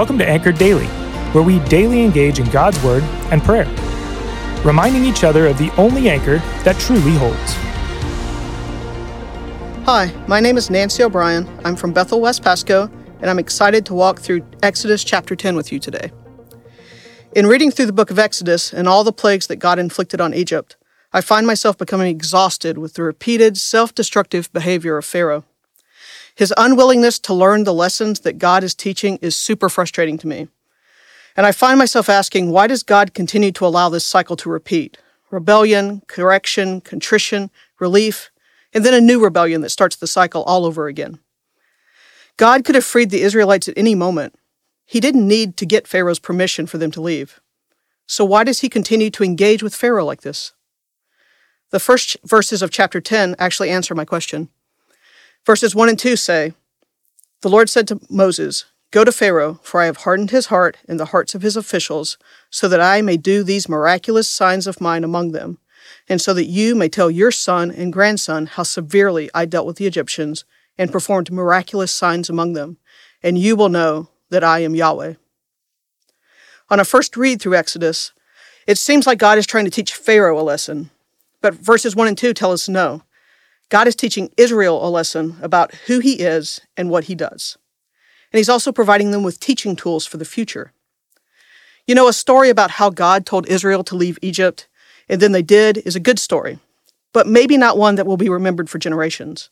Welcome to Anchored Daily, where we daily engage in God's Word and prayer, reminding each other of the only anchor that truly holds. Hi, my name is Nancy O'Brien. I'm from Bethel, West Pasco, and I'm excited to walk through Exodus chapter 10 with you today. In reading through the book of Exodus and all the plagues that God inflicted on Egypt, I find myself becoming exhausted with the repeated self destructive behavior of Pharaoh. His unwillingness to learn the lessons that God is teaching is super frustrating to me. And I find myself asking, why does God continue to allow this cycle to repeat? Rebellion, correction, contrition, relief, and then a new rebellion that starts the cycle all over again. God could have freed the Israelites at any moment. He didn't need to get Pharaoh's permission for them to leave. So why does he continue to engage with Pharaoh like this? The first verses of chapter 10 actually answer my question. Verses 1 and 2 say, The Lord said to Moses, Go to Pharaoh, for I have hardened his heart and the hearts of his officials, so that I may do these miraculous signs of mine among them, and so that you may tell your son and grandson how severely I dealt with the Egyptians and performed miraculous signs among them, and you will know that I am Yahweh. On a first read through Exodus, it seems like God is trying to teach Pharaoh a lesson, but verses 1 and 2 tell us no. God is teaching Israel a lesson about who he is and what he does. And he's also providing them with teaching tools for the future. You know, a story about how God told Israel to leave Egypt and then they did is a good story, but maybe not one that will be remembered for generations.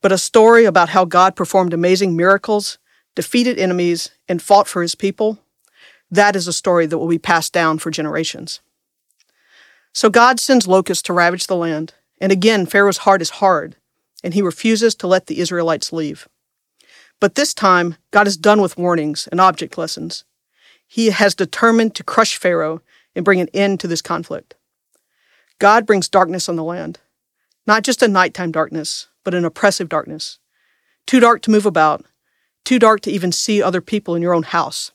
But a story about how God performed amazing miracles, defeated enemies, and fought for his people, that is a story that will be passed down for generations. So God sends locusts to ravage the land, and again Pharaoh's heart is hard, and he refuses to let the Israelites leave. But this time, God is done with warnings and object lessons. He has determined to crush Pharaoh and bring an end to this conflict. God brings darkness on the land, not just a nighttime darkness, but an oppressive darkness. Too dark to move about, too dark to even see other people in your own house.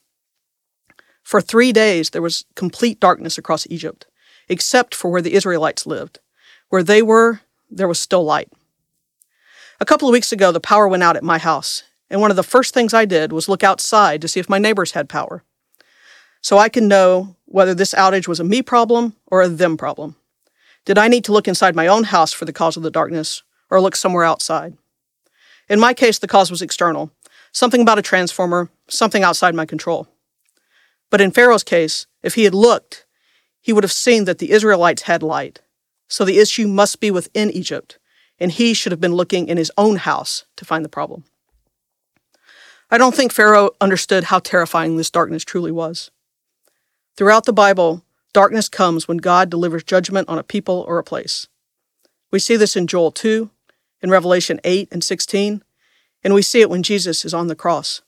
For three days, there was complete darkness across Egypt except for where the Israelites lived. Where they were, there was still light. A couple of weeks ago, the power went out at my house, and one of the first things I did was look outside to see if my neighbors had power. So I can know whether this outage was a me problem or a them problem. Did I need to look inside my own house for the cause of the darkness, or look somewhere outside? In my case, the cause was external something about a transformer, something outside my control. But in Pharaoh's case, if he had looked, he would have seen that the Israelites had light. So the issue must be within Egypt, and he should have been looking in his own house to find the problem. I don't think Pharaoh understood how terrifying this darkness truly was. Throughout the Bible, darkness comes when God delivers judgment on a people or a place. We see this in Joel 2, in Revelation 8 and 16, and we see it when Jesus is on the cross.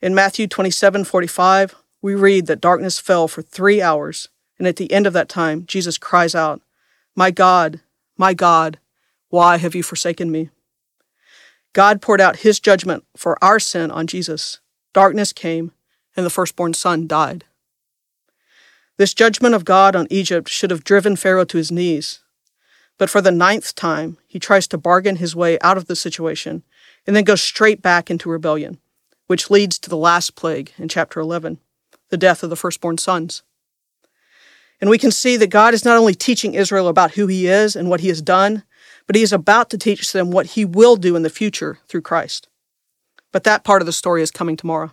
In Matthew 27 45, we read that darkness fell for three hours and at the end of that time, Jesus cries out, My God, my God, why have you forsaken me? God poured out his judgment for our sin on Jesus. Darkness came, and the firstborn son died. This judgment of God on Egypt should have driven Pharaoh to his knees. But for the ninth time, he tries to bargain his way out of the situation and then goes straight back into rebellion, which leads to the last plague in chapter 11 the death of the firstborn sons. And we can see that God is not only teaching Israel about who he is and what he has done, but he is about to teach them what he will do in the future through Christ. But that part of the story is coming tomorrow.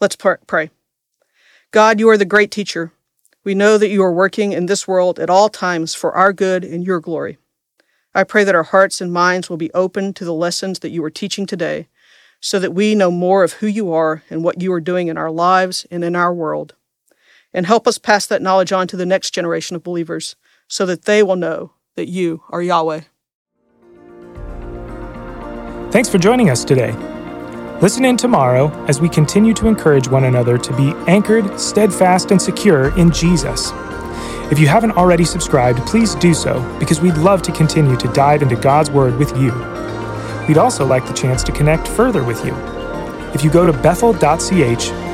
Let's pray. God, you are the great teacher. We know that you are working in this world at all times for our good and your glory. I pray that our hearts and minds will be open to the lessons that you are teaching today so that we know more of who you are and what you are doing in our lives and in our world and help us pass that knowledge on to the next generation of believers so that they will know that you are Yahweh. Thanks for joining us today. Listen in tomorrow as we continue to encourage one another to be anchored, steadfast, and secure in Jesus. If you haven't already subscribed, please do so because we'd love to continue to dive into God's Word with you. We'd also like the chance to connect further with you. If you go to bethel.ch,